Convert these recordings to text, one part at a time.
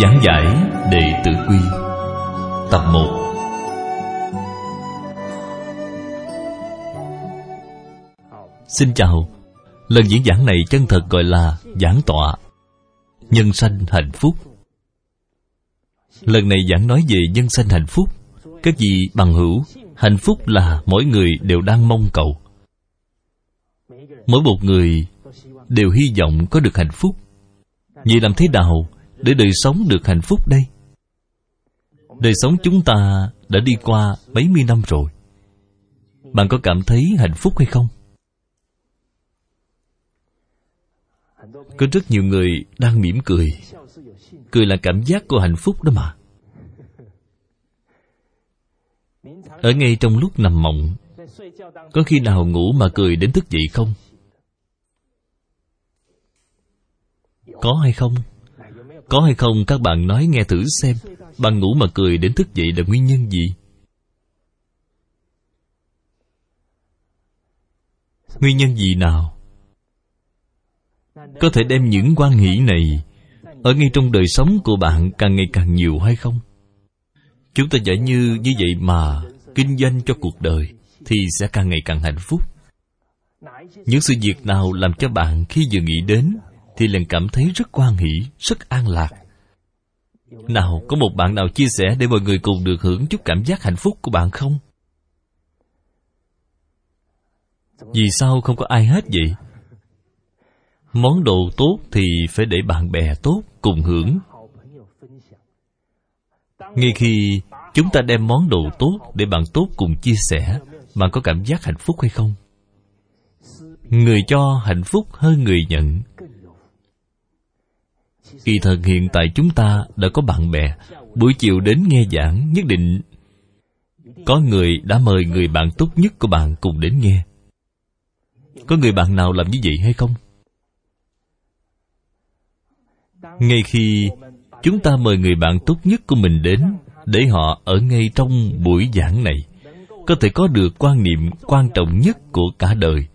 Giảng giải Đệ Tử Quy. Tập 1 Xin chào. Lần diễn giảng này chân thật gọi là giảng tọa. Nhân sanh hạnh phúc. Lần này giảng nói về nhân sanh hạnh phúc. Các vị bằng hữu, Hạnh phúc là mỗi người đều đang mong cầu. Mỗi một người đều hy vọng có được hạnh phúc. Vậy làm thế nào để đời sống được hạnh phúc đây? Đời sống chúng ta đã đi qua mấy mươi năm rồi Bạn có cảm thấy hạnh phúc hay không? Có rất nhiều người đang mỉm cười Cười là cảm giác của hạnh phúc đó mà Ở ngay trong lúc nằm mộng, Có khi nào ngủ mà cười đến thức dậy không? Có hay không? Có hay không, các bạn nói nghe thử xem Bạn ngủ mà cười đến thức dậy là nguyên nhân gì? Nguyên nhân gì nào? Có thể đem những quan hỷ này Ở ngay trong đời sống của bạn càng ngày càng nhiều hay không? Chúng ta giả như như vậy mà Kinh doanh cho cuộc đời Thì sẽ càng ngày càng hạnh phúc Những sự việc nào làm cho bạn khi vừa nghĩ đến thì liền cảm thấy rất quan hỷ, rất an lạc Nào, có một bạn nào chia sẻ để mọi người cùng được hưởng chút cảm giác hạnh phúc của bạn không? Vì sao không có ai hết vậy? Món đồ tốt thì phải để bạn bè tốt cùng hưởng ngay khi chúng ta đem món đồ tốt để bạn tốt cùng chia sẻ bạn có cảm giác hạnh phúc hay không người cho hạnh phúc hơn người nhận kỳ thật hiện tại chúng ta đã có bạn bè. Buổi chiều đến nghe giảng, nhất định có người đã mời người bạn tốt nhất của bạn cùng đến nghe. Có người bạn nào làm như vậy hay không? Ngay khi chúng ta mời người bạn tốt nhất của mình đến, để họ ở ngay trong buổi giảng này, có thể có được quan niệm quan trọng nhất của cả đời.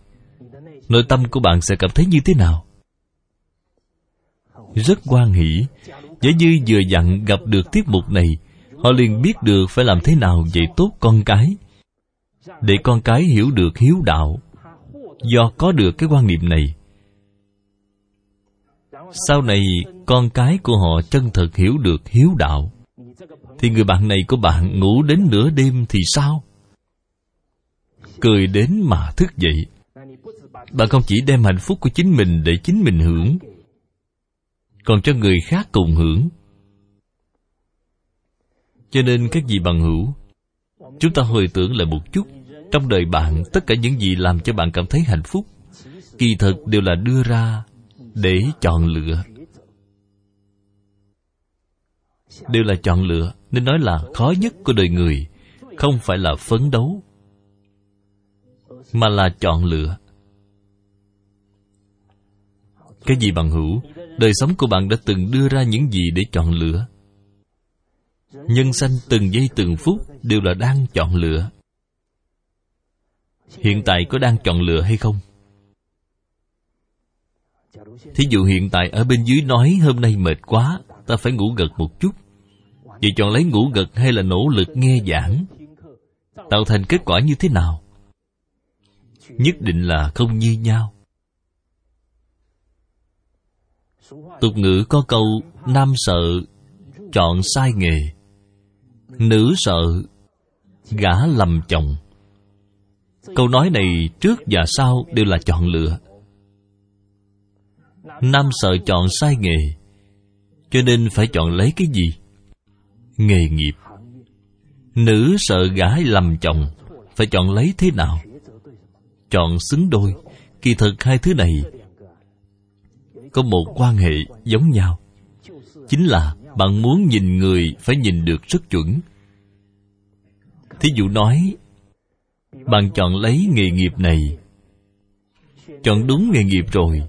Nội tâm của bạn sẽ cảm thấy như thế nào? Rất quan hỷ. Giả như vừa dặn gặp được tiết mục này, họ liền biết được phải làm thế nào dạy tốt con cái. Để con cái hiểu được hiếu đạo, do có được cái quan niệm này. Sau này, con cái của họ chân thật hiểu được hiếu đạo. Thì người bạn này của bạn ngủ đến nửa đêm thì sao? Cười đến mà thức dậy. Bạn không chỉ đem hạnh phúc của chính mình để chính mình hưởng còn cho người khác cùng hưởng. Cho nên các vị bằng hữu, chúng ta hồi tưởng lại một chút, trong đời bạn, tất cả những gì làm cho bạn cảm thấy hạnh phúc, kỳ thực đều là đưa ra để chọn lựa. Đều là chọn lựa, nên nói là khó nhất của đời người, không phải là phấn đấu, mà là chọn lựa. Cái gì bằng hữu đời sống của bạn đã từng đưa ra những gì để chọn lựa. Nhân sanh từng giây từng phút đều là đang chọn lựa. Hiện tại có đang chọn lựa hay không? Thí dụ hiện tại ở bên dưới nói hôm nay mệt quá, ta phải ngủ gật một chút. Vậy chọn lấy ngủ gật hay là nỗ lực nghe giảng? Tạo thành kết quả như thế nào? Nhất định là không như nhau. Tục ngữ có câu, nam sợ, chọn sai nghề. Nữ sợ gả lầm chồng. Câu nói này trước và sau đều là chọn lựa. Nam sợ chọn sai nghề, cho nên phải chọn lấy cái gì? Nghề nghiệp. Nữ sợ gả lầm chồng, phải chọn lấy thế nào? Chọn xứng đôi. Kỳ thực hai thứ này có một quan hệ giống nhau. Chính là bạn muốn nhìn người phải nhìn được rất chuẩn. Thí dụ nói, bạn chọn lấy nghề nghiệp này. Chọn đúng nghề nghiệp rồi.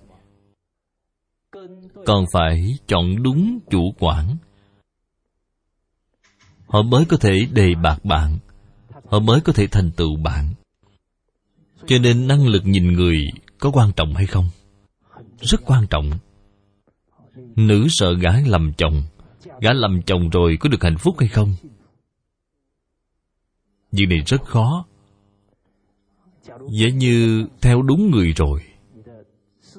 Còn phải chọn đúng chủ quản. Họ mới có thể đề bạc bạn. Họ mới có thể thành tựu bạn. Cho nên năng lực nhìn người có quan trọng hay không? Rất quan trọng. Nữ sợ gái lầm chồng, gã lầm chồng rồi có được hạnh phúc hay không? Việc này rất khó. Dễ như theo đúng người rồi,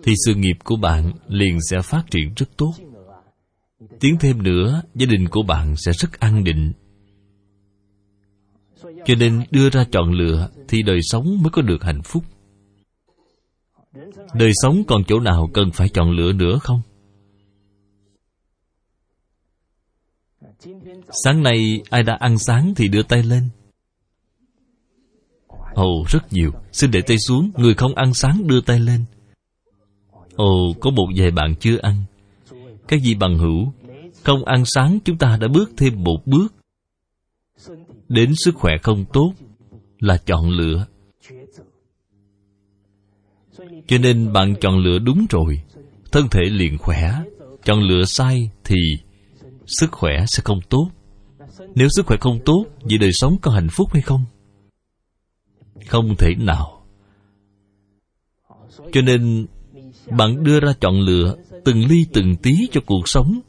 thì sự nghiệp của bạn liền sẽ phát triển rất tốt. Tiến thêm nữa, gia đình của bạn sẽ rất an định. Cho nên đưa ra chọn lựa thì đời sống mới có được hạnh phúc đời sống còn chỗ nào cần phải chọn lựa nữa không? Sáng nay ai đã ăn sáng thì đưa tay lên. Ồ, rất nhiều. Xin để tay xuống. Người không ăn sáng, đưa tay lên. Ồ, có một vài bạn chưa ăn. Cái gì bằng hữu? Không ăn sáng, chúng ta đã bước thêm một bước. Đến sức khỏe không tốt là chọn lựa cho nên bạn chọn lựa đúng rồi. Thân thể liền khỏe. Chọn lựa sai thì sức khỏe sẽ không tốt. Nếu sức khỏe không tốt, vậy đời sống có hạnh phúc hay không? Không thể nào. Cho nên, bạn đưa ra chọn lựa từng ly từng tí cho cuộc sống.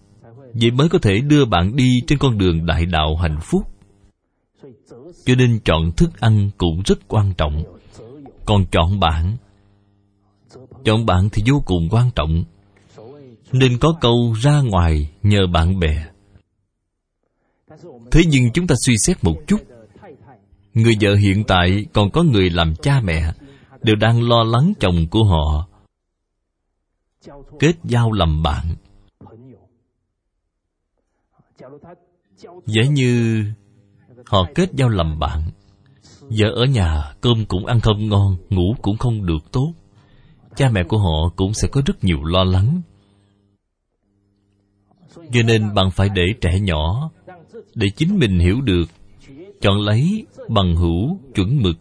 Vậy mới có thể đưa bạn đi trên con đường đại đạo hạnh phúc. Cho nên chọn thức ăn cũng rất quan trọng. Còn chọn bạn chọn bạn thì vô cùng quan trọng. Nên có câu ra ngoài nhờ bạn bè. Thế nhưng chúng ta suy xét một chút. Người vợ hiện tại còn có người làm cha mẹ, đều đang lo lắng chồng của họ. Kết giao làm bạn. Giả như họ kết giao làm bạn. Vợ ở nhà, cơm cũng ăn không ngon, ngủ cũng không được tốt cha mẹ của họ cũng sẽ có rất nhiều lo lắng. Cho nên bạn phải để trẻ nhỏ, để chính mình hiểu được, chọn lấy bằng hữu chuẩn mực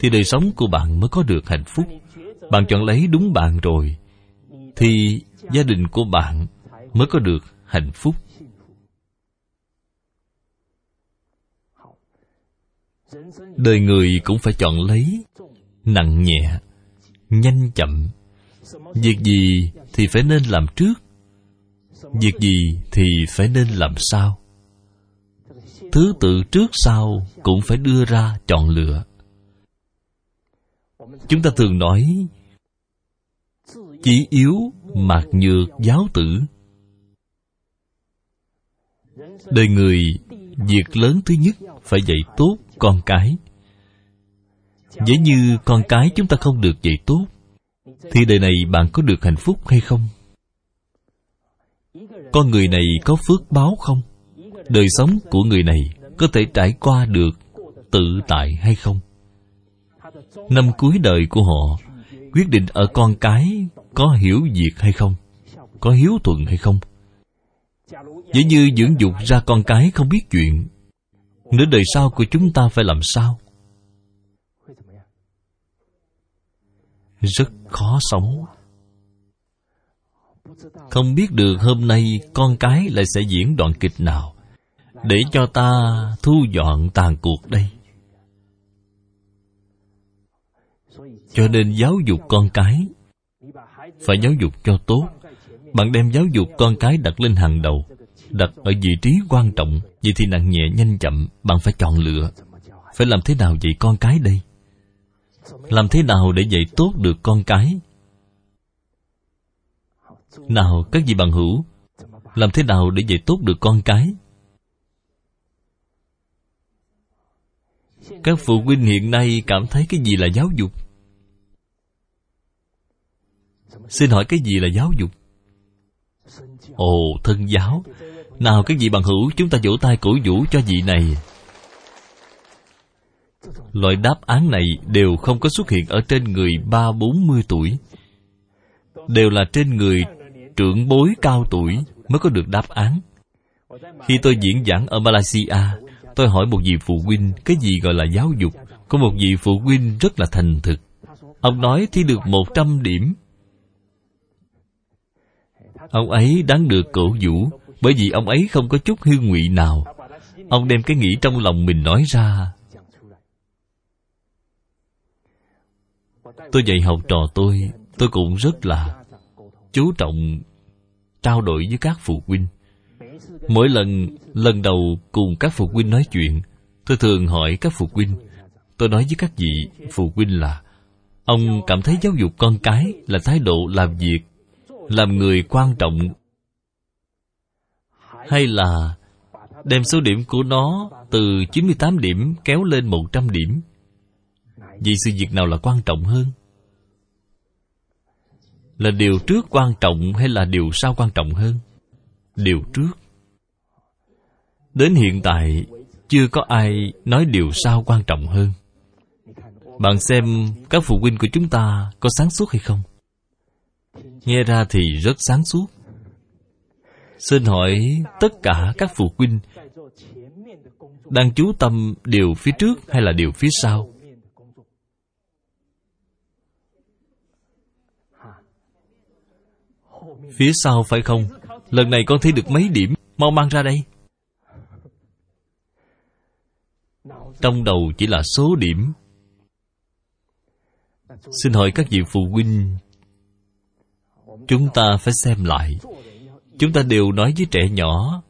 thì đời sống của bạn mới có được hạnh phúc. Bạn chọn lấy đúng bạn rồi thì gia đình của bạn mới có được hạnh phúc. Đời người cũng phải chọn lấy nặng nhẹ nhanh chậm. Việc gì thì phải nên làm trước. Việc gì thì phải nên làm sau. Thứ tự trước sau cũng phải đưa ra chọn lựa. Chúng ta thường nói, chỉ yếu mạc nhược giáo tử. Đời người, việc lớn thứ nhất phải dạy tốt con cái. Dễ như con cái chúng ta không được dạy tốt, Thì đời này bạn có được hạnh phúc hay không? Con người này có phước báo không? Đời sống của người này có thể trải qua được tự tại hay không? Năm cuối đời của họ, quyết định ở con cái có hiểu việc hay không? Có hiếu thuận hay không? Dễ như dưỡng dục ra con cái không biết chuyện, Nửa đời sau của chúng ta phải làm sao? Rất khó sống. Không biết được hôm nay con cái lại sẽ diễn đoạn kịch nào Để cho ta thu dọn tàn cuộc đây. Cho nên giáo dục con cái Phải giáo dục cho tốt. Bạn đem giáo dục con cái đặt lên hàng đầu, đặt ở vị trí quan trọng. Vậy thì nặng nhẹ nhanh chậm, bạn phải chọn lựa. Phải làm thế nào vậy con cái đây? Làm thế nào để dạy tốt được con cái? Nào, các vị bằng hữu, làm thế nào để dạy tốt được con cái? Các phụ huynh hiện nay cảm thấy cái gì là giáo dục? Xin hỏi cái gì là giáo dục? Ồ, thân giáo. Nào, các vị bằng hữu, chúng ta vỗ tay cổ vũ cho vị này. Loại đáp án này đều không có xuất hiện ở trên người ba bốn mươi tuổi. Đều là trên người trưởng bối cao tuổi mới có được đáp án. Khi tôi diễn giảng ở Malaysia, Tôi hỏi một vị phụ huynh Cái gì gọi là giáo dục. Có một vị phụ huynh rất là thành thực. Ông nói thi được 100 điểm. Ông ấy đáng được cổ vũ Bởi vì ông ấy không có chút hư ngụy nào. Ông đem cái nghĩ trong lòng mình nói ra. Tôi dạy học trò tôi Tôi cũng rất là chú trọng trao đổi với các phụ huynh. Mỗi lần lần đầu cùng các phụ huynh nói chuyện, tôi thường hỏi các phụ huynh, tôi nói với các vị phụ huynh là, ông cảm thấy giáo dục con cái là thái độ làm việc, làm người quan trọng hay là đem số điểm của nó từ 98 điểm kéo lên 100 điểm? Vì sự việc nào là quan trọng hơn? Là điều trước quan trọng hay là điều sau quan trọng hơn? Điều trước. Đến hiện tại, chưa có ai nói điều sau quan trọng hơn. Bạn xem các phụ huynh của chúng ta có sáng suốt hay không? Nghe ra thì rất sáng suốt. Xin hỏi tất cả các phụ huynh đang chú tâm điều phía trước hay là điều phía sau? Phía sau phải không? Lần này con thi được mấy điểm? Mau mang ra đây. Trong đầu chỉ là số điểm. Xin hỏi các vị phụ huynh, Chúng ta phải xem lại. Chúng ta đều nói với trẻ nhỏ,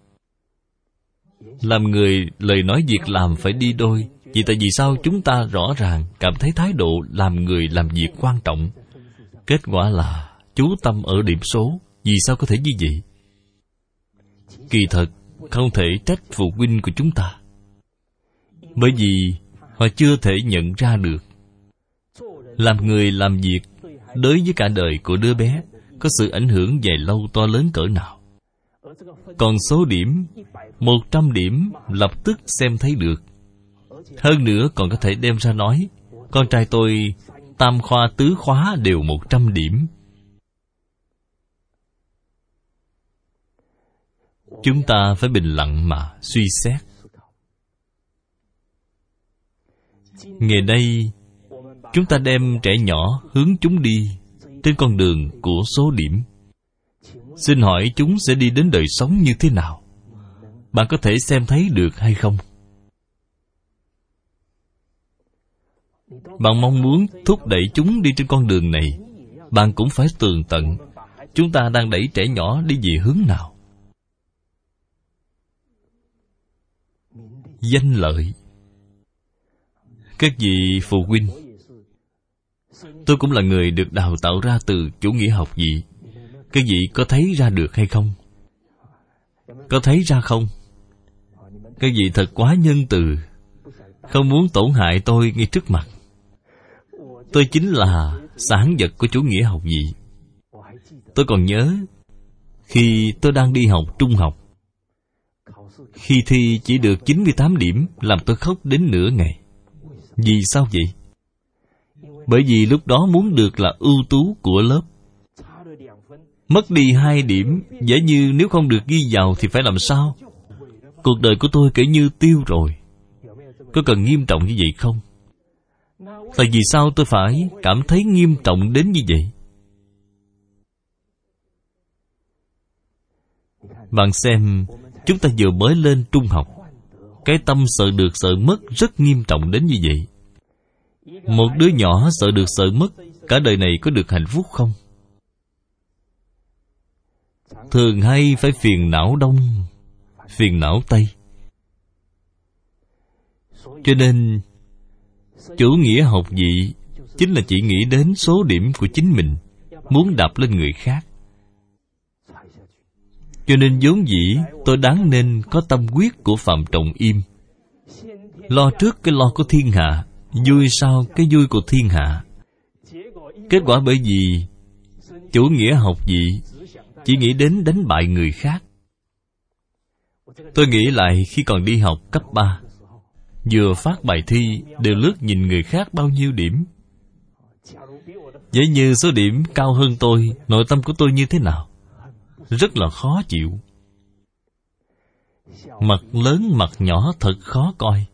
Làm người lời nói việc làm phải đi đôi. Vì tại vì sao chúng ta rõ ràng Cảm thấy thái độ làm người làm việc quan trọng? Kết quả là chú tâm ở điểm số vì sao có thể như vậy? Kỳ thật, không thể trách phụ huynh của chúng ta. Bởi vì họ chưa thể nhận ra được. Làm người làm việc đối với cả đời của đứa bé có sự ảnh hưởng dài lâu to lớn cỡ nào. Còn số điểm, một trăm điểm lập tức xem thấy được. Hơn nữa còn có thể đem ra nói, con trai tôi tam khoa tứ khóa đều một trăm điểm. Chúng ta phải bình lặng mà suy xét. Ngày nay, chúng ta đem trẻ nhỏ hướng chúng đi trên con đường của số điểm. Xin hỏi chúng sẽ đi đến đời sống như thế nào? Bạn có thể xem thấy được hay không? Bạn mong muốn thúc đẩy chúng đi trên con đường này. Bạn cũng phải tường tận. Chúng ta đang đẩy trẻ nhỏ đi về hướng nào? Danh lợi. Các vị phụ huynh, tôi cũng là người được đào tạo ra từ chủ nghĩa học gì các vị có thấy ra được hay không? Có thấy ra không? Các vị thật quá nhân từ. Không muốn tổn hại tôi ngay trước mặt. Tôi chính là sản vật của chủ nghĩa học vị. Tôi còn nhớ, khi tôi đang đi học trung học khi thi chỉ được 98 điểm, Làm tôi khóc đến nửa ngày Vì sao vậy? Bởi vì lúc đó muốn được là ưu tú của lớp Mất đi hai điểm, Giả như nếu không được ghi vào Thì phải làm sao? Cuộc đời của tôi kể như tiêu rồi Có cần nghiêm trọng như vậy không? Tại vì sao tôi phải cảm thấy nghiêm trọng đến như vậy? Bạn xem Chúng ta vừa mới lên trung học. Cái tâm sợ được sợ mất rất nghiêm trọng đến như vậy. Một đứa nhỏ sợ được sợ mất, Cả đời này có được hạnh phúc không? Thường hay phải phiền não đông, Phiền não tây. Cho nên, Chủ nghĩa học vị Chính là chỉ nghĩ đến số điểm của chính mình, Muốn đạp lên người khác cho nên vốn dĩ, tôi đáng nên có tâm quyết của Phạm Trọng Im. Lo trước cái lo của thiên hạ, Vui sau cái vui của thiên hạ. Kết quả bởi vì Chủ nghĩa học gì Chỉ nghĩ đến đánh bại người khác. Tôi nghĩ lại khi còn đi học cấp 3 Vừa phát bài thi Đều lướt nhìn người khác bao nhiêu điểm. Vậy như số điểm cao hơn tôi, Nội tâm của tôi như thế nào? Rất là khó chịu. Mặt lớn, mặt nhỏ thật khó coi.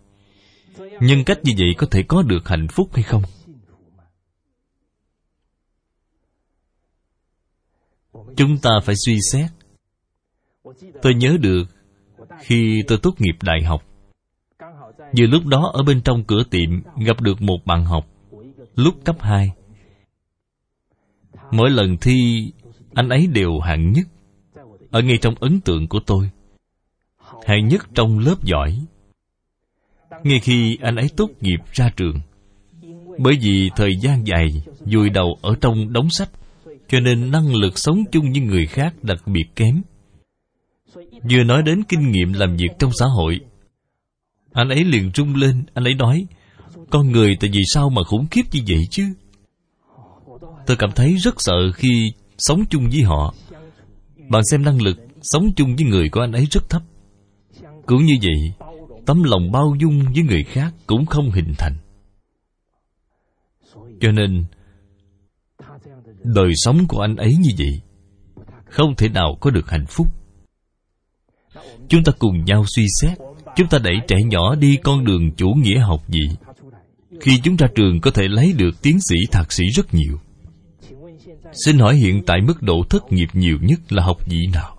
Nhưng cách như vậy có thể có được hạnh phúc hay không? Chúng ta phải suy xét. Tôi nhớ được Khi tôi tốt nghiệp đại học. Vừa lúc đó ở bên trong cửa tiệm Gặp được một bạn học Lúc cấp 2 Mỗi lần thi, Anh ấy đều hạng nhất. Ở ngay trong ấn tượng của tôi Hạng nhất trong lớp giỏi, Ngay khi anh ấy tốt nghiệp ra trường. Bởi vì thời gian dài Vùi đầu ở trong đống sách, Cho nên năng lực sống chung với người khác đặc biệt kém. Vừa nói đến kinh nghiệm làm việc trong xã hội, Anh ấy liền rung lên, Anh ấy nói, Con người tại vì sao mà khủng khiếp như vậy chứ? Tôi cảm thấy rất sợ khi sống chung với họ. Bạn xem năng lực sống chung với người của anh ấy rất thấp. Cũng như vậy, Tấm lòng bao dung với người khác cũng không hình thành. Cho nên, Đời sống của anh ấy như vậy, Không thể nào có được hạnh phúc. Chúng ta cùng nhau suy xét, Chúng ta đẩy trẻ nhỏ đi con đường chủ nghĩa học gì Khi chúng ra trường có thể lấy được tiến sĩ thạc sĩ rất nhiều. Xin hỏi hiện tại mức độ thất nghiệp nhiều nhất là học vị nào?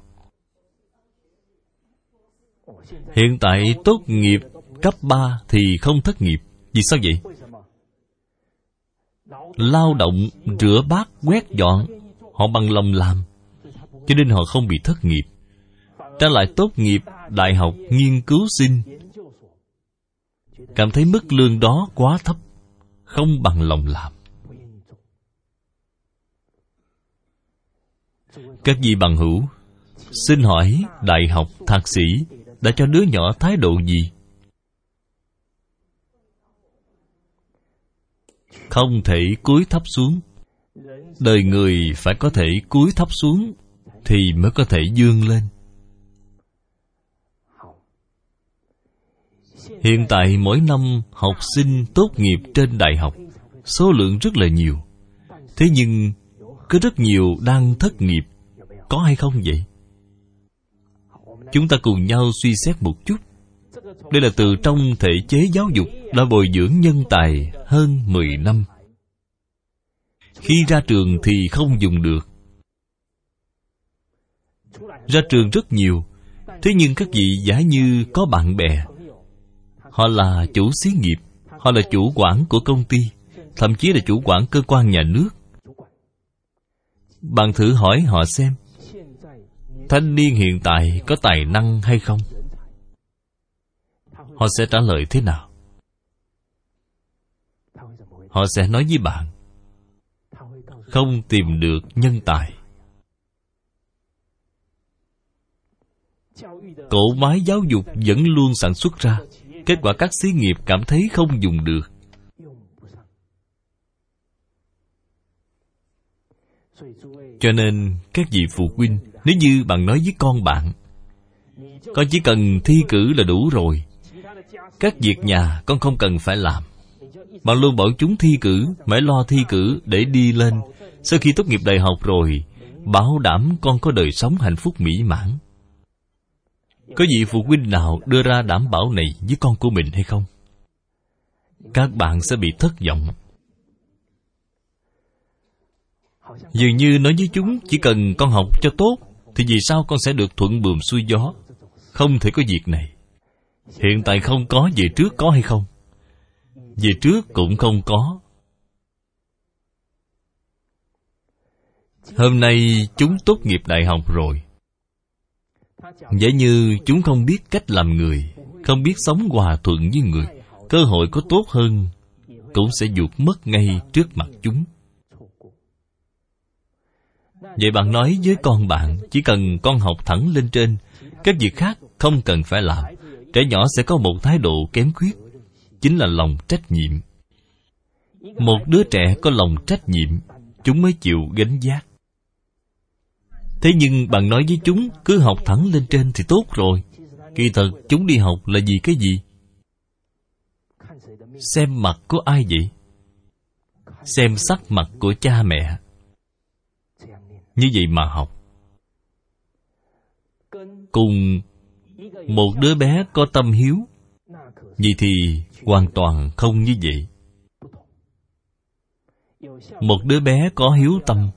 Hiện tại tốt nghiệp cấp 3 thì không thất nghiệp Vì sao vậy? Lao động, rửa bát, quét dọn Họ bằng lòng làm Cho nên họ không bị thất nghiệp Trả lại tốt nghiệp đại học nghiên cứu sinh Cảm thấy mức lương đó quá thấp Không bằng lòng làm Các vị bằng hữu, Xin hỏi đại học thạc sĩ Đã cho đứa nhỏ thái độ gì? Không thể cúi thấp xuống. Đời người phải có thể cúi thấp xuống Thì mới có thể dương lên. Hiện tại mỗi năm học sinh tốt nghiệp trên đại học, Số lượng rất là nhiều. Thế nhưng, có rất nhiều đang thất nghiệp. Có hay không vậy? Chúng ta cùng nhau suy xét một chút. Đây là từ trong thể chế giáo dục Đã bồi dưỡng nhân tài hơn 10 năm. Khi ra trường thì không dùng được. Ra trường rất nhiều, Thế nhưng các vị giả như có bạn bè. Họ là chủ xí nghiệp, Họ là chủ quản của công ty, Thậm chí là chủ quản cơ quan nhà nước. Bạn thử hỏi họ xem Thanh niên hiện tại có tài năng hay không? Họ sẽ trả lời thế nào? Họ sẽ nói với bạn, Không tìm được nhân tài Cỗ máy giáo dục vẫn luôn sản xuất ra, Kết quả các xí nghiệp cảm thấy không dùng được Cho nên, các vị phụ huynh nếu như bạn nói với con bạn, Con chỉ cần thi cử là đủ rồi Các việc nhà con không cần phải làm Bạn luôn bảo chúng thi cử, mãi lo thi cử để đi lên Sau khi tốt nghiệp đại học rồi, Bảo đảm con có đời sống hạnh phúc mỹ mãn có vị phụ huynh nào đưa ra đảm bảo này với con của mình hay không? Các bạn sẽ bị thất vọng. Dường như nói với chúng, chỉ cần con học cho tốt thì vì sao con sẽ được thuận buồm xuôi gió? Không thể có việc này. Hiện tại không có, về trước có hay không? Về trước cũng không có. Hôm nay chúng tốt nghiệp đại học rồi Giả như chúng không biết cách làm người Không biết sống hòa thuận với người Cơ hội có tốt hơn Cũng sẽ vụt mất ngay trước mặt chúng Vậy bạn nói với con bạn, Chỉ cần con học thẳng lên trên Các việc khác không cần phải làm. Trẻ nhỏ sẽ có một thái độ kém khuyết, Chính là lòng trách nhiệm. Một đứa trẻ có lòng trách nhiệm, Chúng mới chịu gánh giác Thế nhưng bạn nói với chúng, Cứ học thẳng lên trên thì tốt rồi. Kỳ thật, chúng đi học là vì cái gì? Xem mặt của ai vậy? Xem sắc mặt của cha mẹ. Như vậy mà học. Cùng một đứa bé có tâm hiếu. Vậy thì hoàn toàn không như vậy. Một đứa bé có hiếu tâm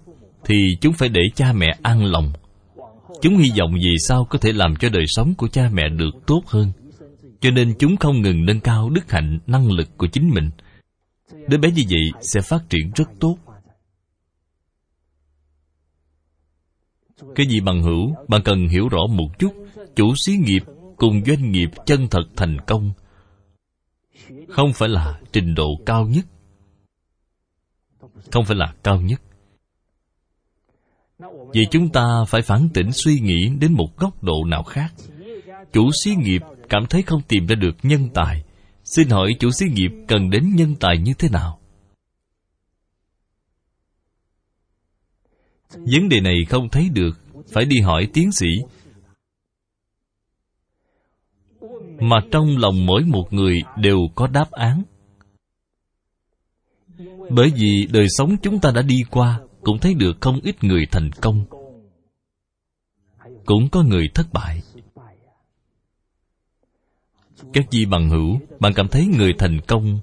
thì chúng phải để cha mẹ an lòng. Chúng hy vọng vì sao có thể làm cho đời sống của cha mẹ được tốt hơn. Cho nên chúng không ngừng nâng cao đức hạnh, năng lực của chính mình. Đứa bé như vậy sẽ phát triển rất tốt. Cái gì bằng hữu bạn cần hiểu rõ một chút, chủ xí nghiệp cùng doanh nghiệp chân thật thành công, không phải là trình độ cao nhất. Không phải là cao nhất. Vì chúng ta phải phản tỉnh suy nghĩ đến một góc độ nào khác. Chủ xí nghiệp cảm thấy không tìm ra được nhân tài. Xin hỏi chủ xí nghiệp cần đến nhân tài như thế nào? Vấn đề này không thấy được. Phải đi hỏi tiến sĩ. Mà trong lòng mỗi một người đều có đáp án. Bởi vì đời sống chúng ta đã đi qua, cũng thấy được không ít người thành công. Cũng có người thất bại. Các vị bằng hữu, bạn cảm thấy người thành công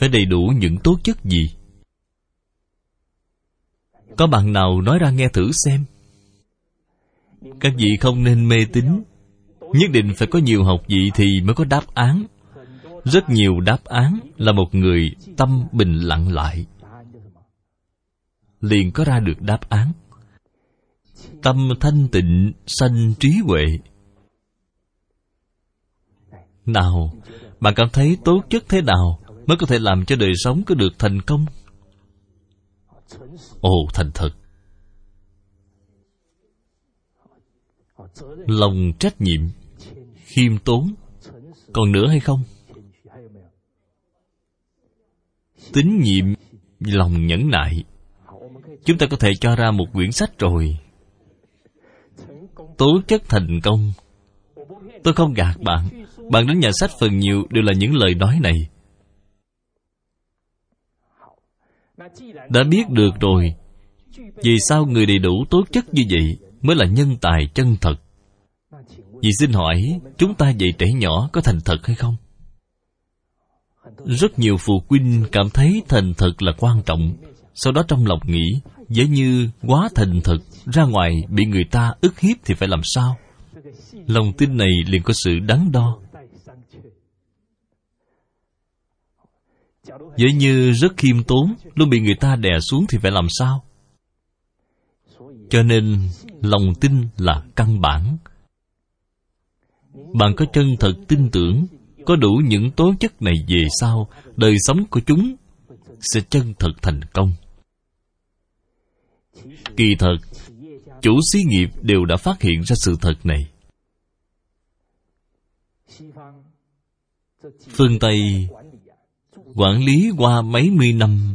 phải đầy đủ những tố chất gì? Có bạn nào nói ra nghe thử xem. Các vị không nên mê tín. Nhất định phải có nhiều học vị thì mới có đáp án. Rất nhiều đáp án là một người tâm bình lặng lại. Liền có ra được đáp án. Tâm thanh tịnh, sanh trí huệ. Nào, bạn cảm thấy tố chất thế nào mới có thể làm cho đời sống có được thành công? Ồ, thành thật. Lòng trách nhiệm, khiêm tốn, còn nữa hay không? Tín nhiệm, lòng nhẫn nại. Chúng ta có thể cho ra một quyển sách rồi. Tố chất thành công. Tôi không gạt bạn. Bạn đến nhà sách phần nhiều đều là những lời nói này. Đã biết được rồi. Vì sao người đầy đủ tố chất như vậy mới là nhân tài chân thật? Vì xin hỏi, chúng ta dạy trẻ nhỏ có thành thật hay không? Rất nhiều phụ huynh cảm thấy thành thật là quan trọng, sau đó trong lòng nghĩ dễ như quá thành thật, Ra ngoài bị người ta ức hiếp thì phải làm sao? Lòng tin này liền có sự đắn đo. Dễ như rất khiêm tốn Luôn bị người ta đè xuống thì phải làm sao? Cho nên Lòng tin là căn bản. Bạn có chân thật tin tưởng Có đủ những tố chất này về sau Đời sống của chúng Sẽ chân thật thành công. Kỳ thật, chủ xí nghiệp đều đã phát hiện ra sự thật này. Phương Tây quản lý qua mấy mươi năm.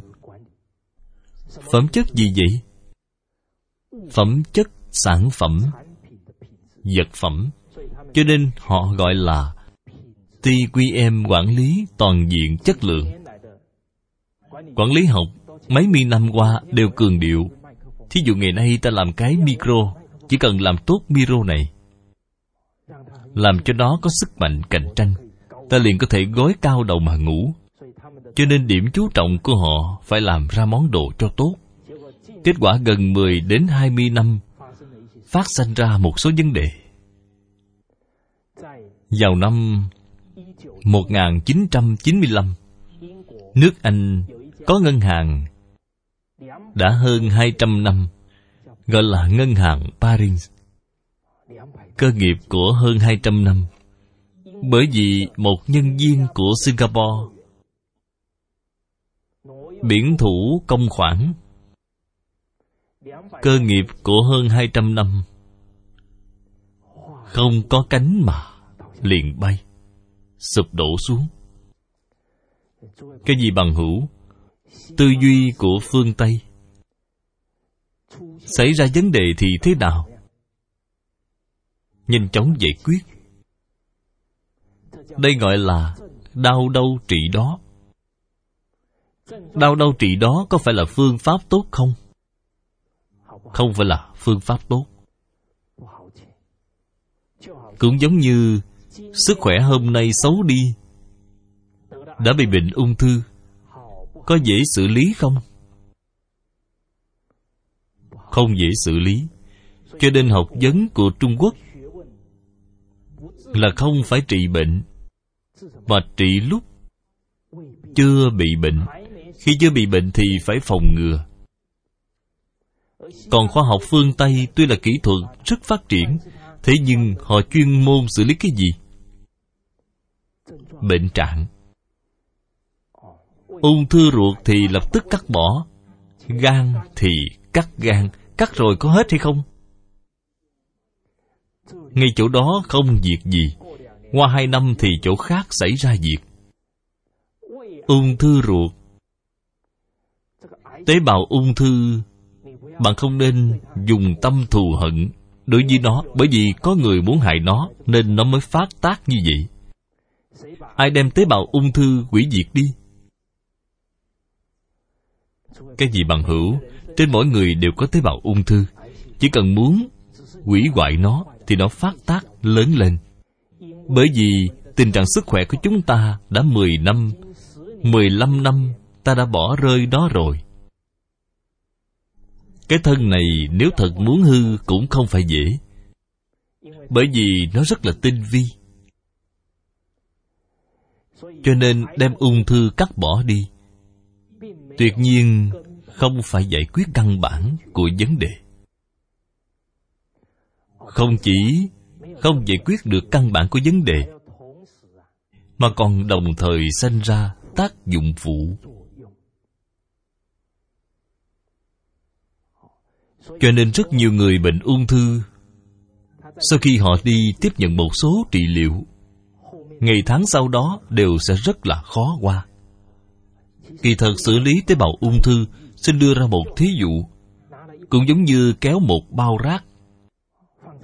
Phẩm chất gì vậy? Phẩm chất sản phẩm, Vật phẩm. Cho nên họ gọi là TQM quản lý toàn diện chất lượng. Quản lý học mấy mươi năm qua đều cường điệu. Thí dụ ngày nay ta làm cái micro, Chỉ cần làm tốt micro này, Làm cho nó có sức mạnh cạnh tranh. Ta liền có thể gối cao đầu mà ngủ. Cho nên điểm chú trọng của họ Phải làm ra món đồ cho tốt Kết quả gần 10 đến 20 năm Phát sinh ra một số vấn đề Vào năm 1995 Nước Anh có ngân hàng đã hơn 200 năm, gọi là ngân hàng Paris. Cơ nghiệp của hơn 200 năm, bởi vì một nhân viên của Singapore biển thủ công khoản. Cơ nghiệp của hơn 200 năm. Không có cánh mà liền bay, sụp đổ xuống. Cái gì bằng hữu? Tư duy của phương tây. Xảy ra vấn đề thì thế nào? Nhanh chóng giải quyết. Đây gọi là đau đâu trị đó đau đâu trị đó có phải là phương pháp tốt không? Không phải là phương pháp tốt. Cũng giống như Sức khỏe hôm nay xấu đi, Đã bị bệnh ung thư, Có dễ xử lý không? Không dễ xử lý. Cho nên học vấn của Trung Quốc Là không phải trị bệnh, Mà trị lúc Chưa bị bệnh. Khi chưa bị bệnh thì phải phòng ngừa còn khoa học phương Tây tuy là kỹ thuật rất phát triển, Thế nhưng họ chuyên môn xử lý cái gì? Bệnh trạng Ung thư ruột thì lập tức cắt bỏ, Gan thì cắt gan, Cắt rồi có hết hay không? Ngay chỗ đó không việc gì, Qua hai năm thì chỗ khác xảy ra việc Ung thư ruột Tế bào ung thư. Bạn không nên dùng tâm thù hận Đối với nó, Bởi vì có người muốn hại nó Nên nó mới phát tác như vậy. Ai đem tế bào ung thư hủy diệt đi? Cái gì bằng hữu, Trên mỗi người đều có tế bào ung thư. Chỉ cần muốn hủy hoại nó Thì nó phát tác lớn lên. Bởi vì tình trạng sức khỏe của chúng ta Đã 10 năm 15 năm, Ta đã bỏ rơi nó rồi. Cái thân này nếu thật muốn hư Cũng không phải dễ. Bởi vì nó rất là tinh vi. Cho nên đem ung thư cắt bỏ đi. Tuyệt nhiên không phải giải quyết căn bản của vấn đề. Không chỉ không giải quyết được căn bản của vấn đề, mà còn đồng thời sanh ra tác dụng phụ. Cho nên rất nhiều người bệnh ung thư. Sau khi họ đi tiếp nhận một số trị liệu, ngày tháng sau đó đều sẽ rất là khó qua. Kỳ thật xử lý tế bào ung thư xin đưa ra một thí dụ, cũng giống như kéo một bao rác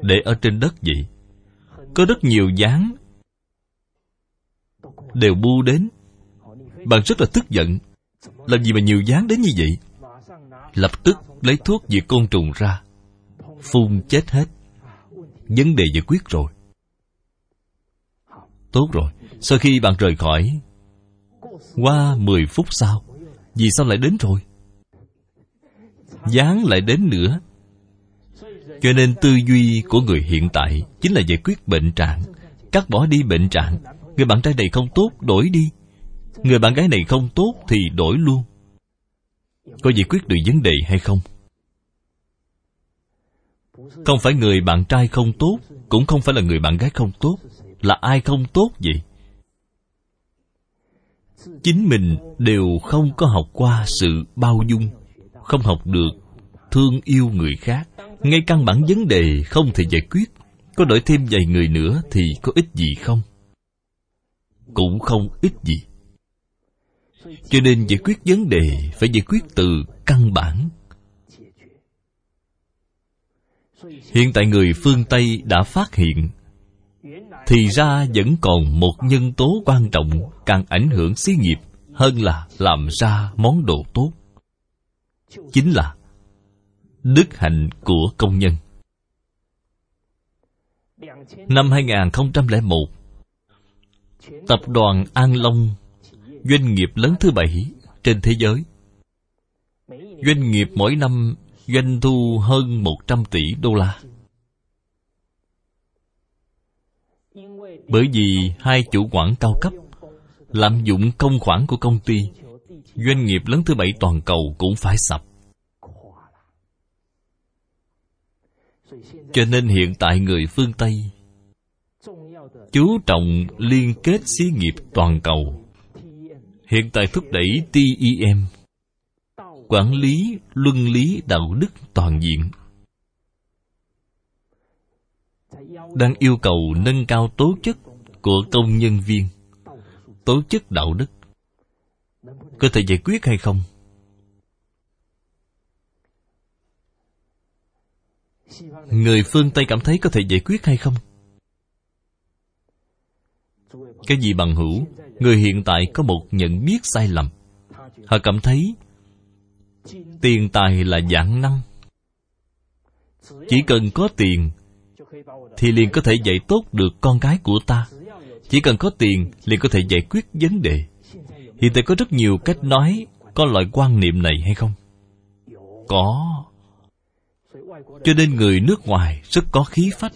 để ở trên đất vậy. Có rất nhiều dáng đều bu đến. Bạn rất là tức giận. Làm gì mà nhiều dáng đến như vậy? Lập tức lấy thuốc diệt côn trùng ra. Phun chết hết. Vấn đề giải quyết rồi. Tốt rồi, sau khi bạn rời khỏi Qua 10 phút sau Vì sao lại đến rồi? Gián lại đến nữa. Cho nên tư duy của người hiện tại Chính là giải quyết bệnh trạng. Cắt bỏ đi bệnh trạng. Người bạn trai này không tốt, đổi đi. Người bạn gái này không tốt thì đổi luôn. Có giải quyết được vấn đề hay không? Không phải người bạn trai không tốt, Cũng không phải là người bạn gái không tốt. Là ai không tốt vậy? Chính mình đều không có học qua sự bao dung, không học được thương yêu người khác. Ngay căn bản vấn đề không thể giải quyết. Có đổi thêm vài người nữa thì có ích gì không? Cũng không ích gì. Cho nên giải quyết vấn đề phải giải quyết từ căn bản hiện tại người phương tây đã phát hiện, thì ra vẫn còn một nhân tố quan trọng càng ảnh hưởng xí nghiệp hơn là làm ra món đồ tốt. Chính là đức hạnh của công nhân. Năm 2001 tập đoàn An Long, doanh nghiệp lớn thứ bảy trên thế giới. Doanh nghiệp mỗi năm doanh thu hơn 100 tỷ đô la. Bởi vì hai chủ quản cao cấp Lạm dụng công khoản của công ty, Doanh nghiệp lớn thứ bảy toàn cầu cũng phải sập. Cho nên hiện tại người phương Tây Chú trọng liên kết xí nghiệp toàn cầu. Hiện tại thúc đẩy TEM Quản lý, luân lý, đạo đức toàn diện. Đang yêu cầu nâng cao tố chất của công nhân viên tố chất đạo đức. Có thể giải quyết hay không? Người phương tây cảm thấy có thể giải quyết hay không? Cái gì bằng hữu? Người hiện tại có một nhận biết sai lầm. Họ cảm thấy tiền tài là dạng năng. Chỉ cần có tiền, thì liền có thể dạy tốt được con cái của ta. Chỉ cần có tiền, liền có thể giải quyết vấn đề. Hiện tại có rất nhiều cách nói có loại quan niệm này hay không? Có. Cho nên người nước ngoài rất có khí phách.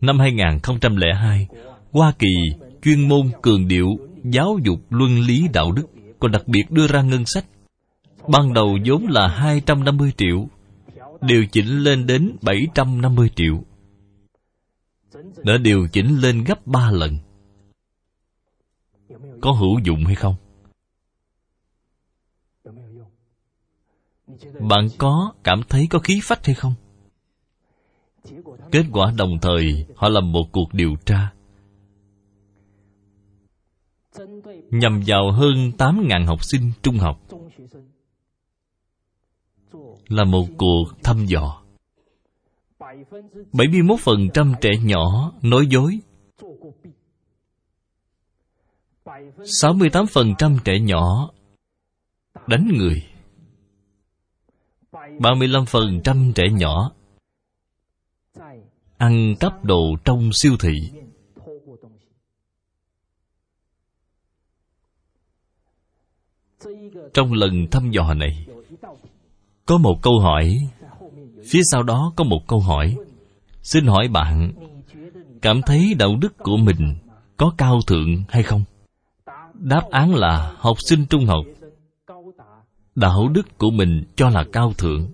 Năm 2002 Hoa Kỳ chuyên môn cường điệu giáo dục luân lý đạo đức, còn đặc biệt đưa ra ngân sách ban đầu vốn là 250 triệu, điều chỉnh lên đến 750 triệu. Đã điều chỉnh lên gấp 3 lần. Có hữu dụng hay không? Bạn có cảm thấy có khí phách hay không? Kết quả đồng thời, họ làm một cuộc điều tra. Nhằm vào hơn 8.000 học sinh trung học là một cuộc thăm dò. 71% trẻ nhỏ nói dối. 68% trẻ nhỏ đánh người. 35% trẻ nhỏ ăn cắp đồ trong siêu thị. Trong lần thăm dò này có một câu hỏi. Phía sau đó có một câu hỏi. Xin hỏi bạn, cảm thấy đạo đức của mình có cao thượng hay không? Đáp án là học sinh trung học. Đạo đức của mình cho là cao thượng.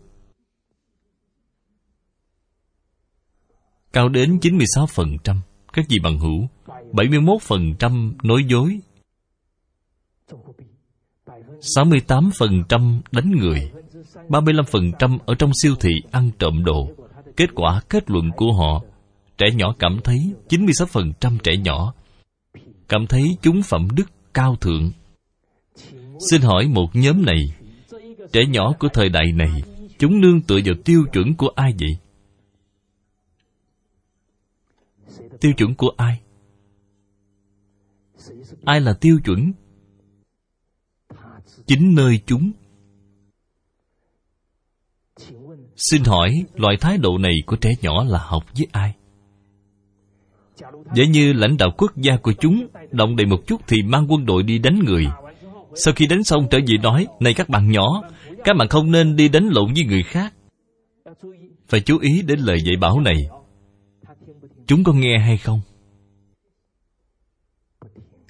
Cao đến 96%. Các gì bằng hữu 71% nói dối. 68% đánh người. 35% ở trong siêu thị ăn trộm đồ Kết quả, kết luận của họ, Trẻ nhỏ cảm thấy 96% trẻ nhỏ Cảm thấy chúng phẩm đức cao thượng Xin hỏi một nhóm này, Trẻ nhỏ của thời đại này, Chúng nương tựa vào tiêu chuẩn của ai vậy? Tiêu chuẩn của ai? Ai là tiêu chuẩn? Chính nơi chúng Xin hỏi, loại thái độ này của trẻ nhỏ là học với ai? Giả như lãnh đạo quốc gia của chúng, Động đầy một chút thì mang quân đội đi đánh người Sau khi đánh xong, trở về nói, Này các bạn nhỏ, Các bạn không nên đi đánh lộn với người khác Phải chú ý đến lời dạy bảo này Chúng có nghe hay không?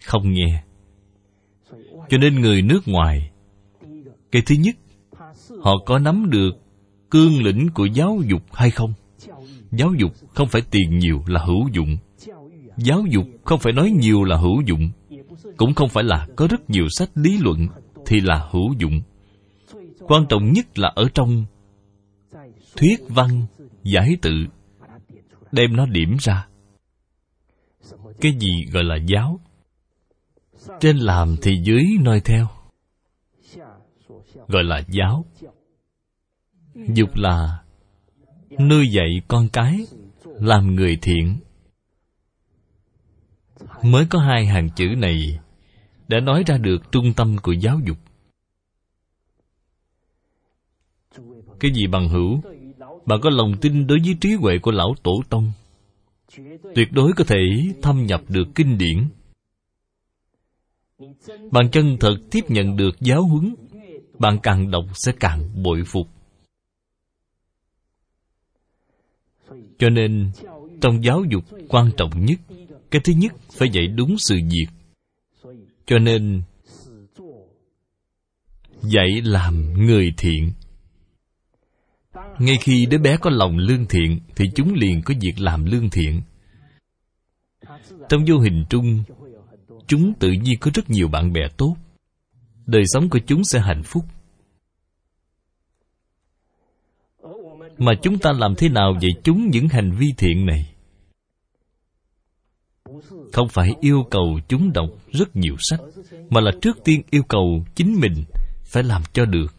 Không nghe Cho nên người nước ngoài, Cái thứ nhất, Họ có nắm được cương lĩnh của giáo dục hay không? Giáo dục không phải tiền nhiều là hữu dụng. Giáo dục không phải nói nhiều là hữu dụng. Cũng không phải là có rất nhiều sách lý luận Thì là hữu dụng. Quan trọng nhất là ở trong Thuyết văn, giải tự Đem nó điểm ra. Cái gì gọi là giáo? Trên làm thì dưới noi theo. Gọi là giáo. Dục là, Nuôi dạy con cái, Làm người thiện. Mới có hai hàng chữ này đã nói ra được trung tâm của giáo dục. Cái gì bằng hữu? Bạn có lòng tin đối với trí huệ của lão tổ tông. Tuyệt đối có thể thâm nhập được kinh điển. Bạn chân thật tiếp nhận được giáo huấn, bạn càng đọc sẽ càng bội phục. Cho nên, trong giáo dục quan trọng nhất, cái thứ nhất phải dạy đúng sự việc. Cho nên, dạy làm người thiện. Ngay khi đứa bé có lòng lương thiện, thì chúng liền có việc làm lương thiện. Trong vô hình trung, chúng tự nhiên có rất nhiều bạn bè tốt. Đời sống của chúng sẽ hạnh phúc. Mà chúng ta làm thế nào dạy chúng những hành vi thiện này? Không phải yêu cầu chúng đọc rất nhiều sách, mà là trước tiên yêu cầu chính mình phải làm cho được.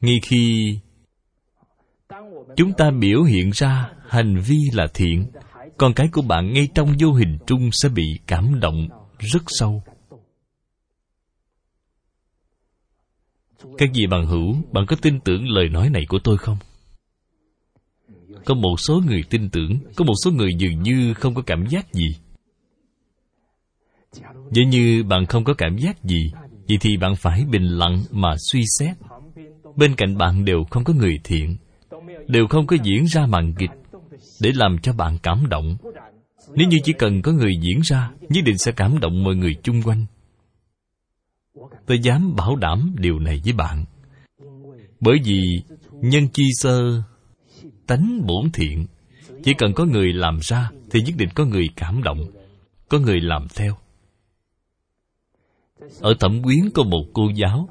Ngay khi chúng ta biểu hiện ra hành vi là thiện, con cái của bạn ngay trong vô hình trung sẽ bị cảm động rất sâu. Các vị bằng hữu, bạn có tin tưởng lời nói này của tôi không? Có một số người tin tưởng, có một số người dường như không có cảm giác gì. Nếu như bạn không có cảm giác gì, vậy thì bạn phải bình lặng mà suy xét. Bên cạnh bạn đều không có người thiện, đều không có diễn ra màn kịch để làm cho bạn cảm động. Nếu như chỉ cần có người diễn ra, nhất định sẽ cảm động mọi người chung quanh tôi dám bảo đảm điều này với bạn. Bởi vì nhân chi sơ, tánh bổn thiện. Chỉ cần có người làm ra thì nhất định có người cảm động, có người làm theo. Ở thẩm quyến có một cô giáo.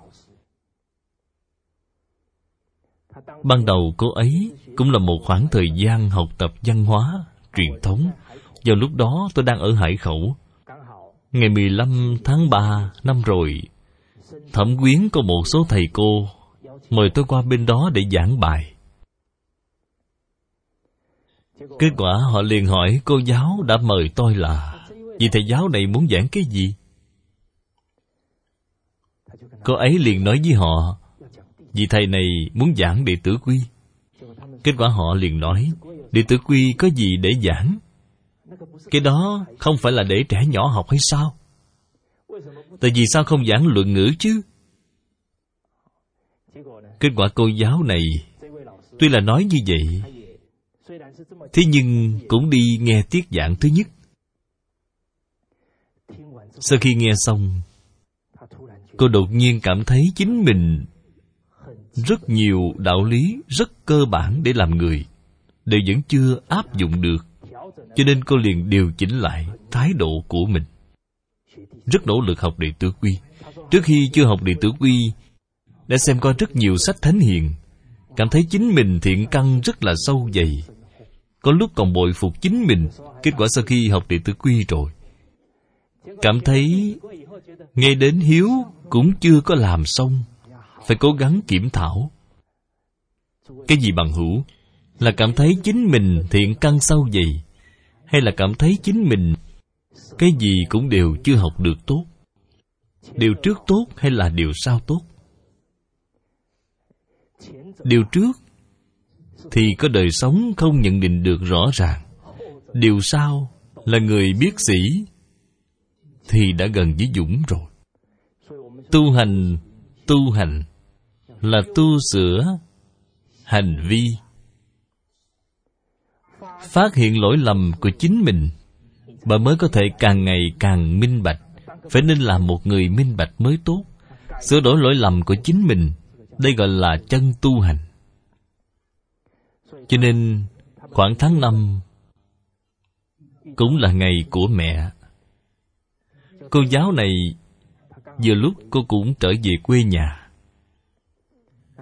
Ban đầu cô ấy cũng là một khoảng thời gian học tập văn hóa, truyền thống. Vào lúc đó tôi đang ở hải khẩu. Ngày 15 tháng 3 năm rồi thẩm quyến có một số thầy cô. Mời tôi qua bên đó để giảng bài. Kết quả họ liền hỏi, cô giáo đã mời tôi là? Vì thầy giáo này muốn giảng cái gì? Cô ấy liền nói với họ, vì thầy này muốn giảng đệ tử quy. Kết quả họ liền nói, đệ tử quy có gì để giảng? Cái đó không phải là để trẻ nhỏ học hay sao? Tại vì sao không giảng luận ngữ chứ? Kết quả cô giáo này, tuy là nói như vậy, thế nhưng cũng đi nghe tiết giảng thứ nhất. Sau khi nghe xong, cô đột nhiên cảm thấy chính mình rất nhiều đạo lý rất cơ bản để làm người, đều vẫn chưa áp dụng được, cho nên cô liền điều chỉnh lại thái độ của mình rất nỗ lực học đệ tử quy. Trước khi chưa học đệ tử quy, đã xem qua rất nhiều sách thánh hiền. Cảm thấy chính mình thiện căn rất là sâu dày. Có lúc còn bội phục chính mình, kết quả sau khi học đệ tử quy rồi. Cảm thấy nghe đến hiếu cũng chưa có làm xong, phải cố gắng kiểm thảo. Cái gì bằng hữu? Là cảm thấy chính mình thiện căn sâu dày, hay là cảm thấy chính mình cái gì cũng đều chưa học được tốt. Điều trước tốt hay là điều sau tốt? Điều trước thì có đời sống không nhận định được rõ ràng. Điều sau là người biết sĩ thì đã gần với dũng rồi. Tu hành tu hành là tu sửa hành vi. Phát hiện lỗi lầm của chính mình bà mới có thể càng ngày càng minh bạch. Phải nên làm một người minh bạch mới tốt. Sửa đổi lỗi lầm của chính mình, đây gọi là chân tu hành. Cho nên, khoảng tháng năm, cũng là ngày của mẹ. Cô giáo này, vừa lúc cô cũng trở về quê nhà.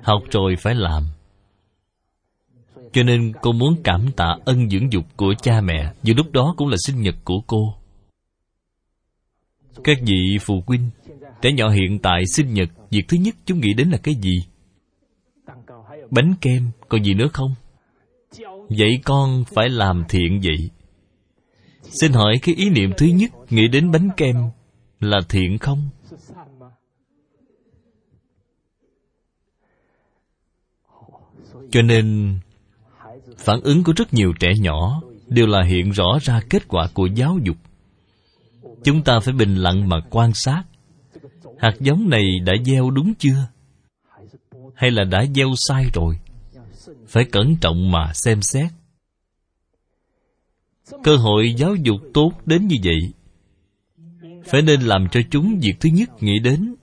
Học rồi phải làm cho nên cô muốn cảm tạ ân dưỡng dục của cha mẹ Vừa lúc đó cũng là sinh nhật của cô Các vị phụ huynh, Trẻ nhỏ hiện tại sinh nhật, Việc thứ nhất chúng nghĩ đến là cái gì? Bánh kem, Còn gì nữa không? Vậy con phải làm thiện vậy Xin hỏi cái ý niệm thứ nhất Nghĩ đến bánh kem Là thiện không? Cho nên phản ứng của rất nhiều trẻ nhỏ đều là hiện rõ ra kết quả của giáo dục. Chúng ta phải bình lặng mà quan sát. Hạt giống này đã gieo đúng chưa? Hay là đã gieo sai rồi? Phải cẩn trọng mà xem xét. Cơ hội giáo dục tốt đến như vậy. Phải nên làm cho chúng việc thứ nhất nghĩ đến.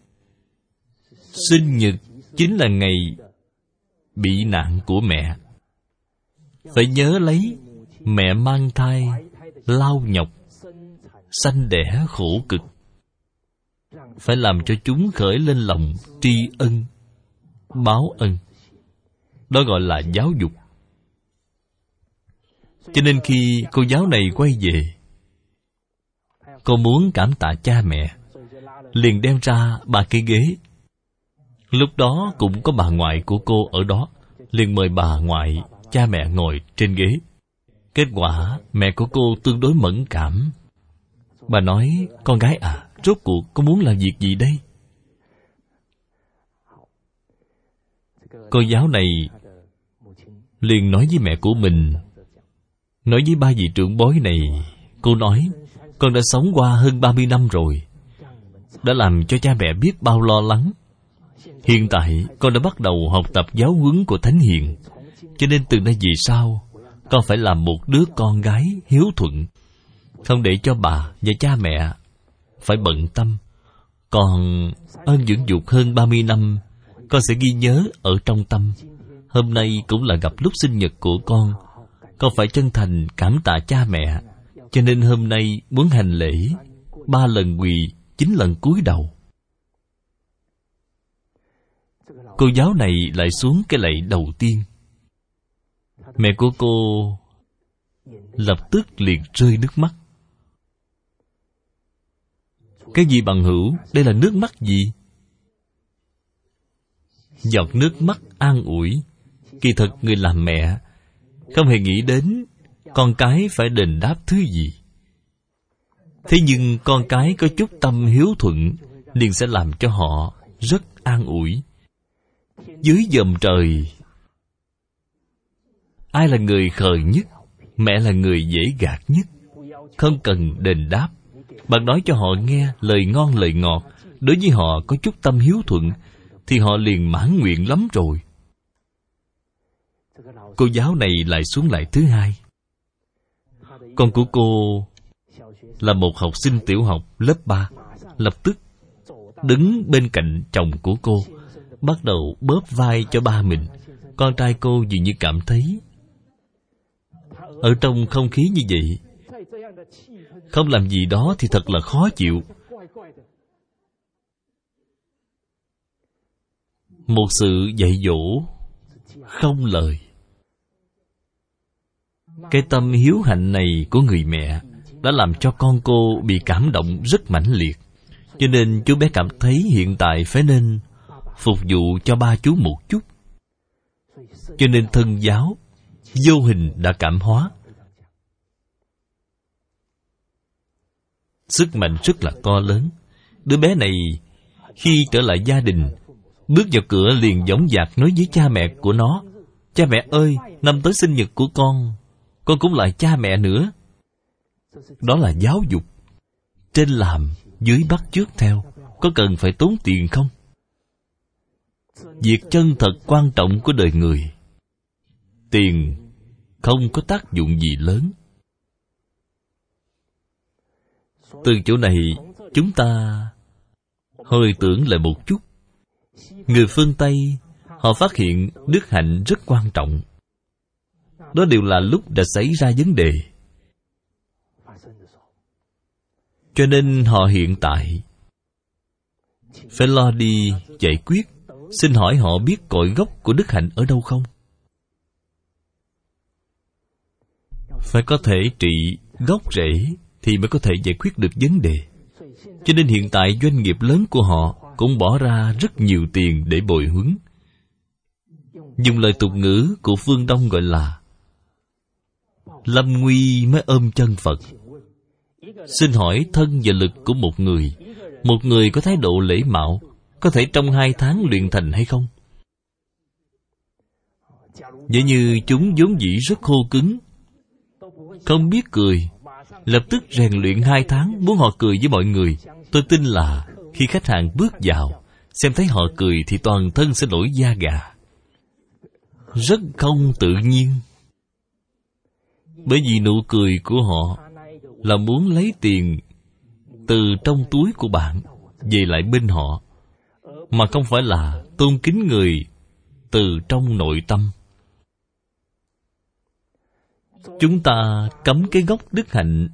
Sinh nhật chính là ngày bị nạn của mẹ phải nhớ lấy mẹ mang thai lao nhọc, sanh đẻ khổ cực. Phải làm cho chúng khởi lên lòng tri ân, báo ân. Đó gọi là giáo dục. Cho nên khi cô giáo này quay về, cô muốn cảm tạ cha mẹ, liền đem ra ba cái ghế. Lúc đó cũng có bà ngoại của cô ở đó, liền mời bà ngoại cha mẹ ngồi trên ghế. Kết quả mẹ của cô tương đối mẫn cảm. Bà nói, con gái à rốt cuộc con muốn làm việc gì đây? Cô giáo này liền nói với mẹ của mình. Nói với ba vị trưởng bối này, cô nói, con đã sống qua hơn 30 năm rồi. Đã làm cho cha mẹ biết bao lo lắng. Hiện tại con đã bắt đầu học tập giáo huấn của thánh hiền cho nên từ nay về sau, con phải làm một đứa con gái hiếu thuận. Không để cho bà và cha mẹ phải bận tâm. Còn ơn dưỡng dục hơn 30 năm, con sẽ ghi nhớ ở trong tâm. Hôm nay cũng là gặp lúc sinh nhật của con. Con phải chân thành cảm tạ cha mẹ. Cho nên hôm nay muốn hành lễ ba lần quỳ, chín lần cúi đầu. Cô giáo này lại xuống cái lạy đầu tiên mẹ của cô lập tức liền rơi nước mắt. Cái gì bằng hữu? Đây là nước mắt gì? Giọt nước mắt an ủi. Kỳ thật người làm mẹ không hề nghĩ đến con cái phải đền đáp thứ gì. Thế nhưng con cái có chút tâm hiếu thuận liền sẽ làm cho họ rất an ủi. Dưới dầm trời ai là người khờ nhất, mẹ là người dễ gạt nhất. Không cần đền đáp. Bạn nói cho họ nghe lời ngon, lời ngọt. Đối với họ có chút tâm hiếu thuận, thì họ liền mãn nguyện lắm rồi. Cô giáo này lại xuống lại thứ hai. Con của cô là một học sinh tiểu học lớp 3 lập tức đứng bên cạnh chồng của cô, bắt đầu bóp vai cho ba mình. Con trai cô dường như cảm thấy ở trong không khí như vậy. Không làm gì đó thì thật là khó chịu. Một sự dạy dỗ không lời. Cái tâm hiếu hạnh này của người mẹ đã làm cho con cô bị cảm động rất mãnh liệt. Cho nên chú bé cảm thấy hiện tại phải nên phục vụ cho ba chú một chút. Cho nên thân giáo vô hình đã cảm hóa. Sức mạnh rất là to lớn. Đứa bé này khi trở lại gia đình, bước vào cửa liền giống dạc nói với cha mẹ của nó, cha mẹ ơi, năm tới sinh nhật của con con cũng là cha mẹ nữa. Đó là giáo dục trên làm dưới bắt trước theo. Có cần phải tốn tiền không? Việc chân thật quan trọng của đời người. Tiền không có tác dụng gì lớn. Từ chỗ này, chúng ta hơi tưởng lại một chút. Người phương tây, họ phát hiện đức hạnh rất quan trọng. Đó đều là lúc đã xảy ra vấn đề. Cho nên họ hiện tại, phải lo đi giải quyết, xin hỏi họ biết cội gốc của đức hạnh ở đâu không? Phải có thể trị gốc rễ thì mới có thể giải quyết được vấn đề. Cho nên hiện tại doanh nghiệp lớn của họ cũng bỏ ra rất nhiều tiền để bồi huấn. Dùng lời tục ngữ của phương đông gọi là lâm nguy mới ôm chân phật. Xin hỏi thân và lực của một người một người có thái độ lễ mạo, có thể trong hai tháng luyện thành hay không? Vậy như chúng vốn dĩ rất khô cứng không biết cười. Lập tức rèn luyện hai tháng muốn họ cười với mọi người. Tôi tin là khi khách hàng bước vào, xem thấy họ cười thì toàn thân sẽ nổi da gà. Rất không tự nhiên. Bởi vì nụ cười của họ là muốn lấy tiền từ trong túi của bạn, về lại bên họ, mà không phải là tôn kính người từ trong nội tâm chúng ta cấm cái gốc đức hạnh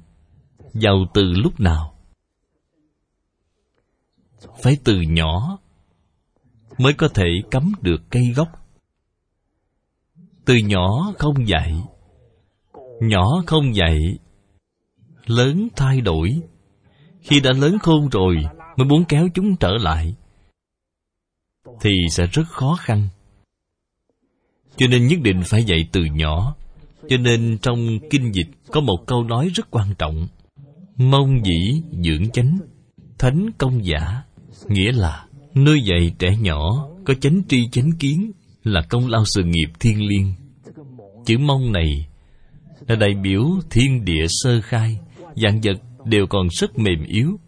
vào từ lúc nào? Phải từ nhỏ mới có thể cấm được cây gốc. Từ nhỏ không dạy, nhỏ không dạy, lớn thay đổi. Khi đã lớn khôn rồi mới muốn kéo chúng trở lại, thì sẽ rất khó khăn. Cho nên nhất định phải dạy từ nhỏ cho nên trong kinh dịch có một câu nói rất quan trọng. Mong dĩ dưỡng chánh, thánh công giả, nghĩa là nuôi dạy trẻ nhỏ có chánh tri chánh kiến là công lao sự nghiệp thiên liêng. Chữ mong này là đại biểu thiên địa sơ khai, Dạng vật đều còn rất mềm yếu.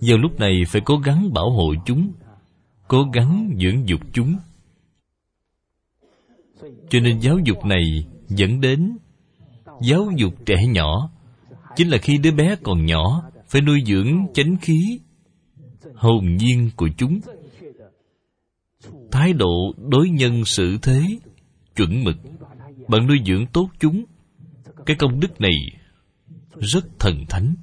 Giờ lúc này phải cố gắng bảo hộ chúng, Cố gắng dưỡng dục chúng. Cho nên giáo dục này dẫn đến Giáo dục trẻ nhỏ. Chính là khi đứa bé còn nhỏ, Phải nuôi dưỡng chánh khí Hồn nhiên của chúng. Thái độ đối nhân xử thế Chuẩn mực. Bạn nuôi dưỡng tốt chúng. Cái công đức này Rất thần thánh.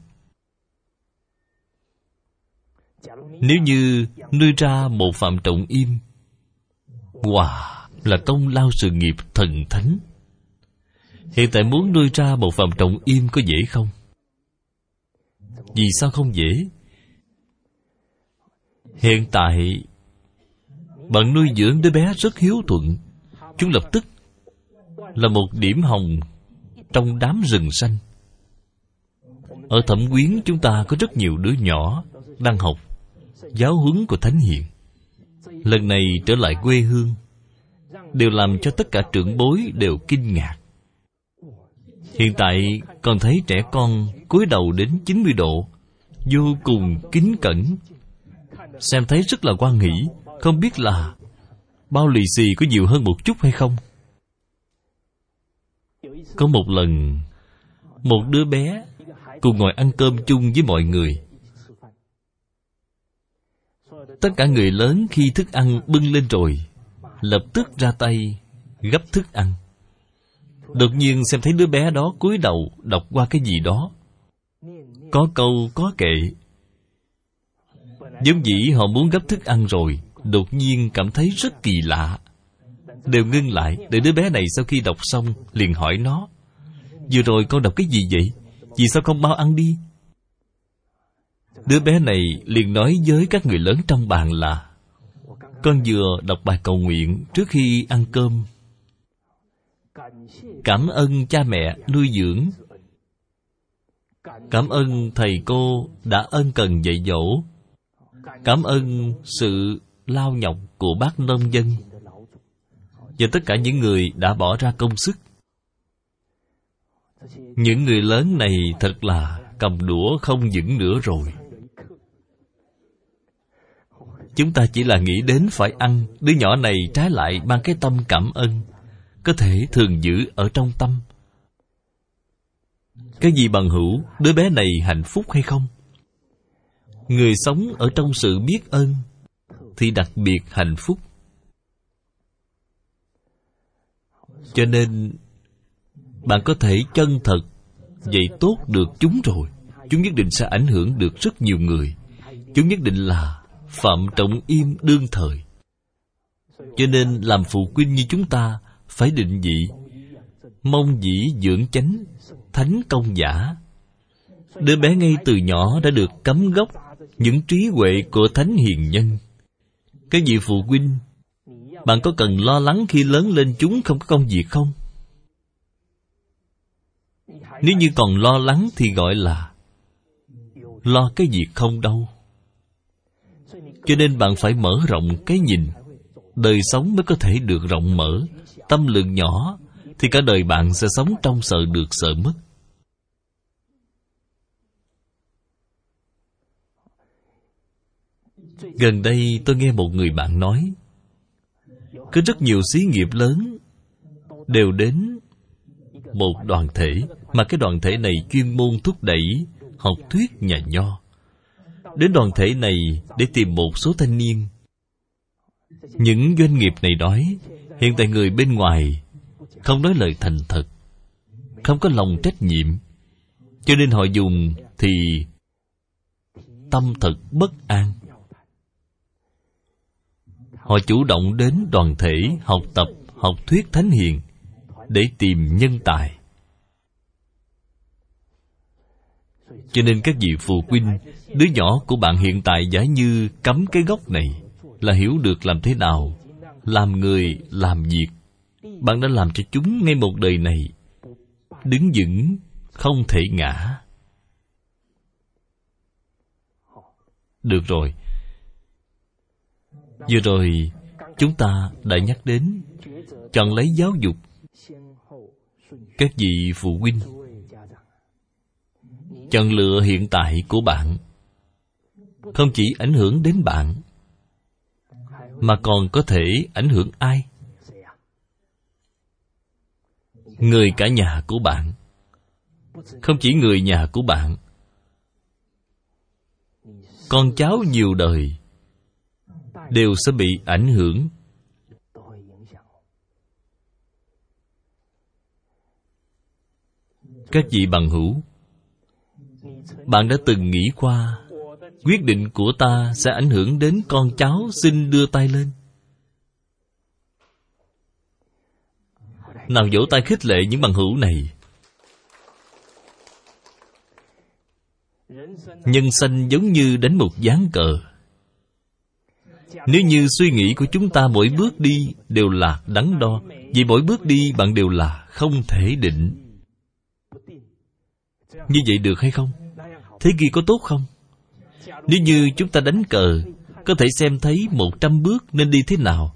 Nếu như nuôi ra một phạm trọng im Wow Là công lao sự nghiệp thần thánh. Hiện tại muốn nuôi ra một phòng trọng im có dễ không? Vì sao không dễ? Hiện tại, Bạn nuôi dưỡng đứa bé rất hiếu thuận Chúng lập tức Là một điểm hồng Trong đám rừng xanh Ở thẩm quyến, chúng ta có rất nhiều đứa nhỏ Đang học Giáo huấn của Thánh Hiền Lần này trở lại quê hương, Đều làm cho tất cả trưởng bối đều kinh ngạc Hiện tại còn thấy trẻ con cúi đầu đến 90 độ, Vô cùng kính cẩn. Xem thấy rất là quan hỷ, Không biết là Bao lì xì có nhiều hơn một chút hay không. Có một lần, Một đứa bé Cùng ngồi ăn cơm chung với mọi người. Tất cả người lớn khi thức ăn bưng lên rồi, Lập tức ra tay, Gấp thức ăn. Đột nhiên xem thấy đứa bé đó cúi đầu Đọc qua cái gì đó. Có câu, có kệ. Giống dĩ họ muốn gấp thức ăn rồi, Đột nhiên cảm thấy rất kỳ lạ. Đều ngưng lại, Để đứa bé này sau khi đọc xong Liền hỏi nó, Vừa rồi con đọc cái gì vậy? Vì sao không bao ăn đi? Đứa bé này liền nói với các người lớn trong bàn là, Con vừa đọc bài cầu nguyện trước khi ăn cơm Cảm ơn cha mẹ nuôi dưỡng. Cảm ơn thầy cô đã ân cần dạy dỗ. Cảm ơn sự lao nhọc của bác nông dân. Và tất cả những người đã bỏ ra công sức. Những người lớn này thật là cầm đũa không vững nữa rồi. Chúng ta chỉ là nghĩ đến phải ăn. Đứa nhỏ này trái lại mang cái tâm cảm ơn. Có thể thường giữ ở trong tâm. Cái gì bằng hữu, Đứa bé này hạnh phúc hay không? Người sống ở trong sự biết ơn Thì đặc biệt hạnh phúc. Cho nên, Bạn có thể chân thật Dạy tốt được chúng rồi. Chúng nhất định sẽ ảnh hưởng được rất nhiều người. Chúng nhất định là phạm trọng im đương thời. Cho nên làm phụ huynh như chúng ta phải định vị. Mong dĩ dưỡng chánh, thánh công giả. Đứa bé ngay từ nhỏ đã được cấm gốc những trí huệ của thánh hiền nhân. Cái vị phụ huynh, bạn có cần lo lắng khi lớn lên chúng không có công việc không? Nếu như còn lo lắng thì gọi là lo cái việc không đâu. Cho nên bạn phải mở rộng cái nhìn đời sống mới có thể được rộng mở, tâm lượng nhỏ, thì cả đời bạn sẽ sống trong sợ được sợ mất. Gần đây tôi nghe một người bạn nói, có rất nhiều xí nghiệp lớn đều đến một đoàn thể, mà cái đoàn thể này chuyên môn thúc đẩy, học thuyết nhà nho. Đến đoàn thể này để tìm một số thanh niên những doanh nghiệp này nói, hiện tại người bên ngoài không nói lời thành thật, không có lòng trách nhiệm. Cho nên họ dùng thì tâm thật bất an. Họ chủ động đến đoàn thể học tập, học thuyết thánh hiền để tìm nhân tài. Cho nên các vị phụ huynh, đứa nhỏ của bạn hiện tại giả như cắm cái gốc này là hiểu được làm thế nào, làm người, làm việc. Bạn đã làm cho chúng ngay một đời này. Đứng vững, không thể ngã. Được rồi. Vừa rồi, chúng ta đã nhắc đến chọn lấy giáo dục. Các vị phụ huynh, chọn lựa hiện tại của bạn. Không chỉ ảnh hưởng đến bạn mà còn có thể ảnh hưởng ai? Người cả nhà của bạn. Không chỉ người nhà của bạn. Con cháu nhiều đời đều sẽ bị ảnh hưởng. Các vị bằng hữu, bạn đã từng nghĩ qua quyết định của ta sẽ ảnh hưởng đến con cháu xin đưa tay lên. Nào vỗ tay khích lệ những bằng hữu này. Nhân sanh giống như đánh một ván cờ. Nếu như suy nghĩ của chúng ta mỗi bước đi đều là đắn đo, vì mỗi bước đi bạn đều là không thể định. Như vậy được hay không? Thế kia có tốt không? Nếu như chúng ta đánh cờ, có thể xem thấy một trăm bước nên đi thế nào,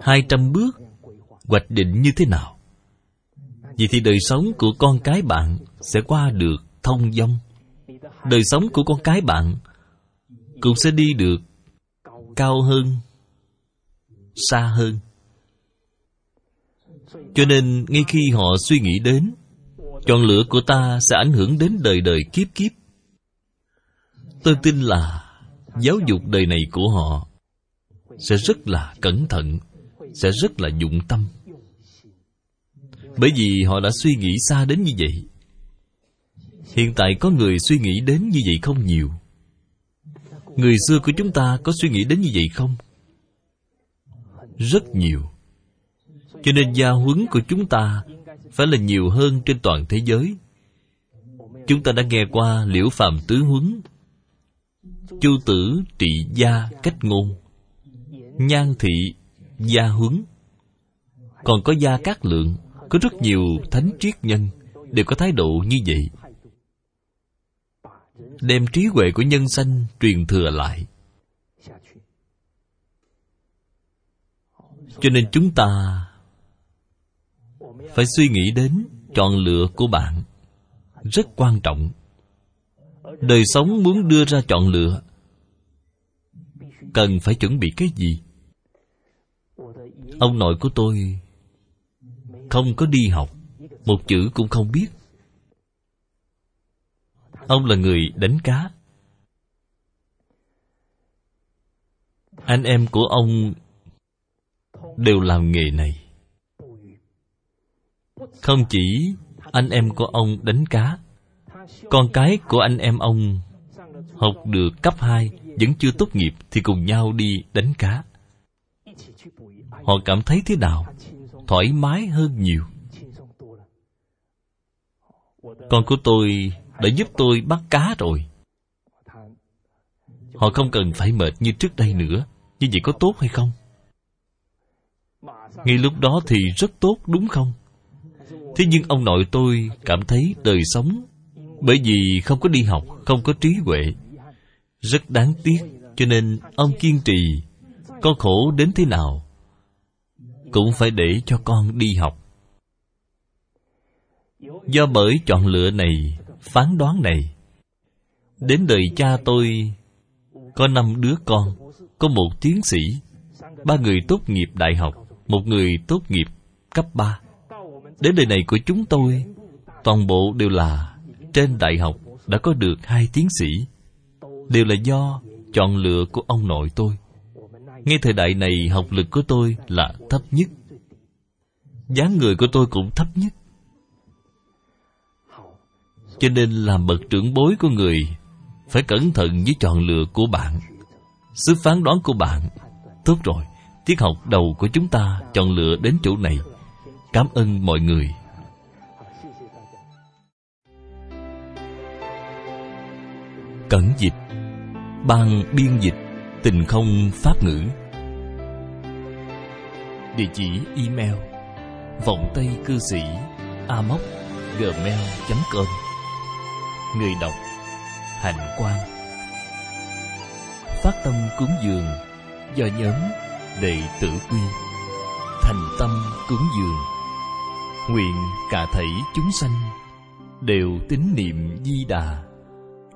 hai trăm bước, hoạch định như thế nào. Vì thì đời sống của con cái bạn sẽ qua được thông dong. Đời sống của con cái bạn cũng sẽ đi được cao hơn, xa hơn. Cho nên ngay khi họ suy nghĩ đến, chọn lựa của ta sẽ ảnh hưởng đến đời đời kiếp kiếp tôi tin là giáo dục đời này của họ sẽ rất là cẩn thận, sẽ rất là dụng tâm. Bởi vì họ đã suy nghĩ xa đến như vậy. Hiện tại có người suy nghĩ đến như vậy không nhiều? Người xưa của chúng ta có suy nghĩ đến như vậy không? Rất nhiều. Cho nên gia huấn của chúng ta phải là nhiều hơn trên toàn thế giới. Chúng ta đã nghe qua liễu phàm tứ huấn chu tử trị gia cách ngôn, nhan thị gia huấn còn có gia cát lượng, có rất nhiều thánh triết nhân, đều có thái độ như vậy. Đem trí huệ của nhân sanh truyền thừa lại. Cho nên chúng ta phải suy nghĩ đến chọn lựa của bạn, rất quan trọng đời sống muốn đưa ra chọn lựa. Cần phải chuẩn bị cái gì? Ông nội của tôi không có đi học, một chữ cũng không biết. Ông là người đánh cá. Anh em của ông đều làm nghề này. Không chỉ anh em của ông đánh cá con cái của anh em ông học được cấp 2 vẫn chưa tốt nghiệp thì cùng nhau đi đánh cá. Họ cảm thấy thế nào? Thoải mái hơn nhiều. Con của tôi đã giúp tôi bắt cá rồi. Họ không cần phải mệt như trước đây nữa. Như vậy có tốt hay không? Ngay lúc đó thì rất tốt, đúng không? Thế nhưng ông nội tôi cảm thấy đời sống bởi vì không có đi học, không có trí huệ. Rất đáng tiếc, cho nên ông kiên trì có khổ đến thế nào? Cũng phải để cho con đi học. Do bởi chọn lựa này, phán đoán này, đến đời cha tôi, có năm đứa con, có một tiến sĩ, ba người tốt nghiệp đại học, một người tốt nghiệp cấp ba. Đến đời này của chúng tôi, toàn bộ đều là trên đại học đã có được hai tiến sĩ. Đều là do chọn lựa của ông nội tôi. Ngay thời đại này, học lực của tôi là thấp nhất. Dáng người của tôi cũng thấp nhất. Cho nên làm bậc trưởng bối của người, phải cẩn thận với chọn lựa của bạn. Sức phán đoán của bạn. Tốt rồi, tiết học đầu của chúng ta chọn lựa đến chỗ này. Cảm ơn mọi người. Cẩn dịch, ban biên dịch tình không pháp ngữ. Địa chỉ email vọng tây cư sĩ a móc gmail com. Người đọc hạnh quang. Phát tâm cúng dường do nhóm đệ tử quy. Thành tâm cúng dường, Nguyện cả thảy chúng sanh Đều tín niệm di đà.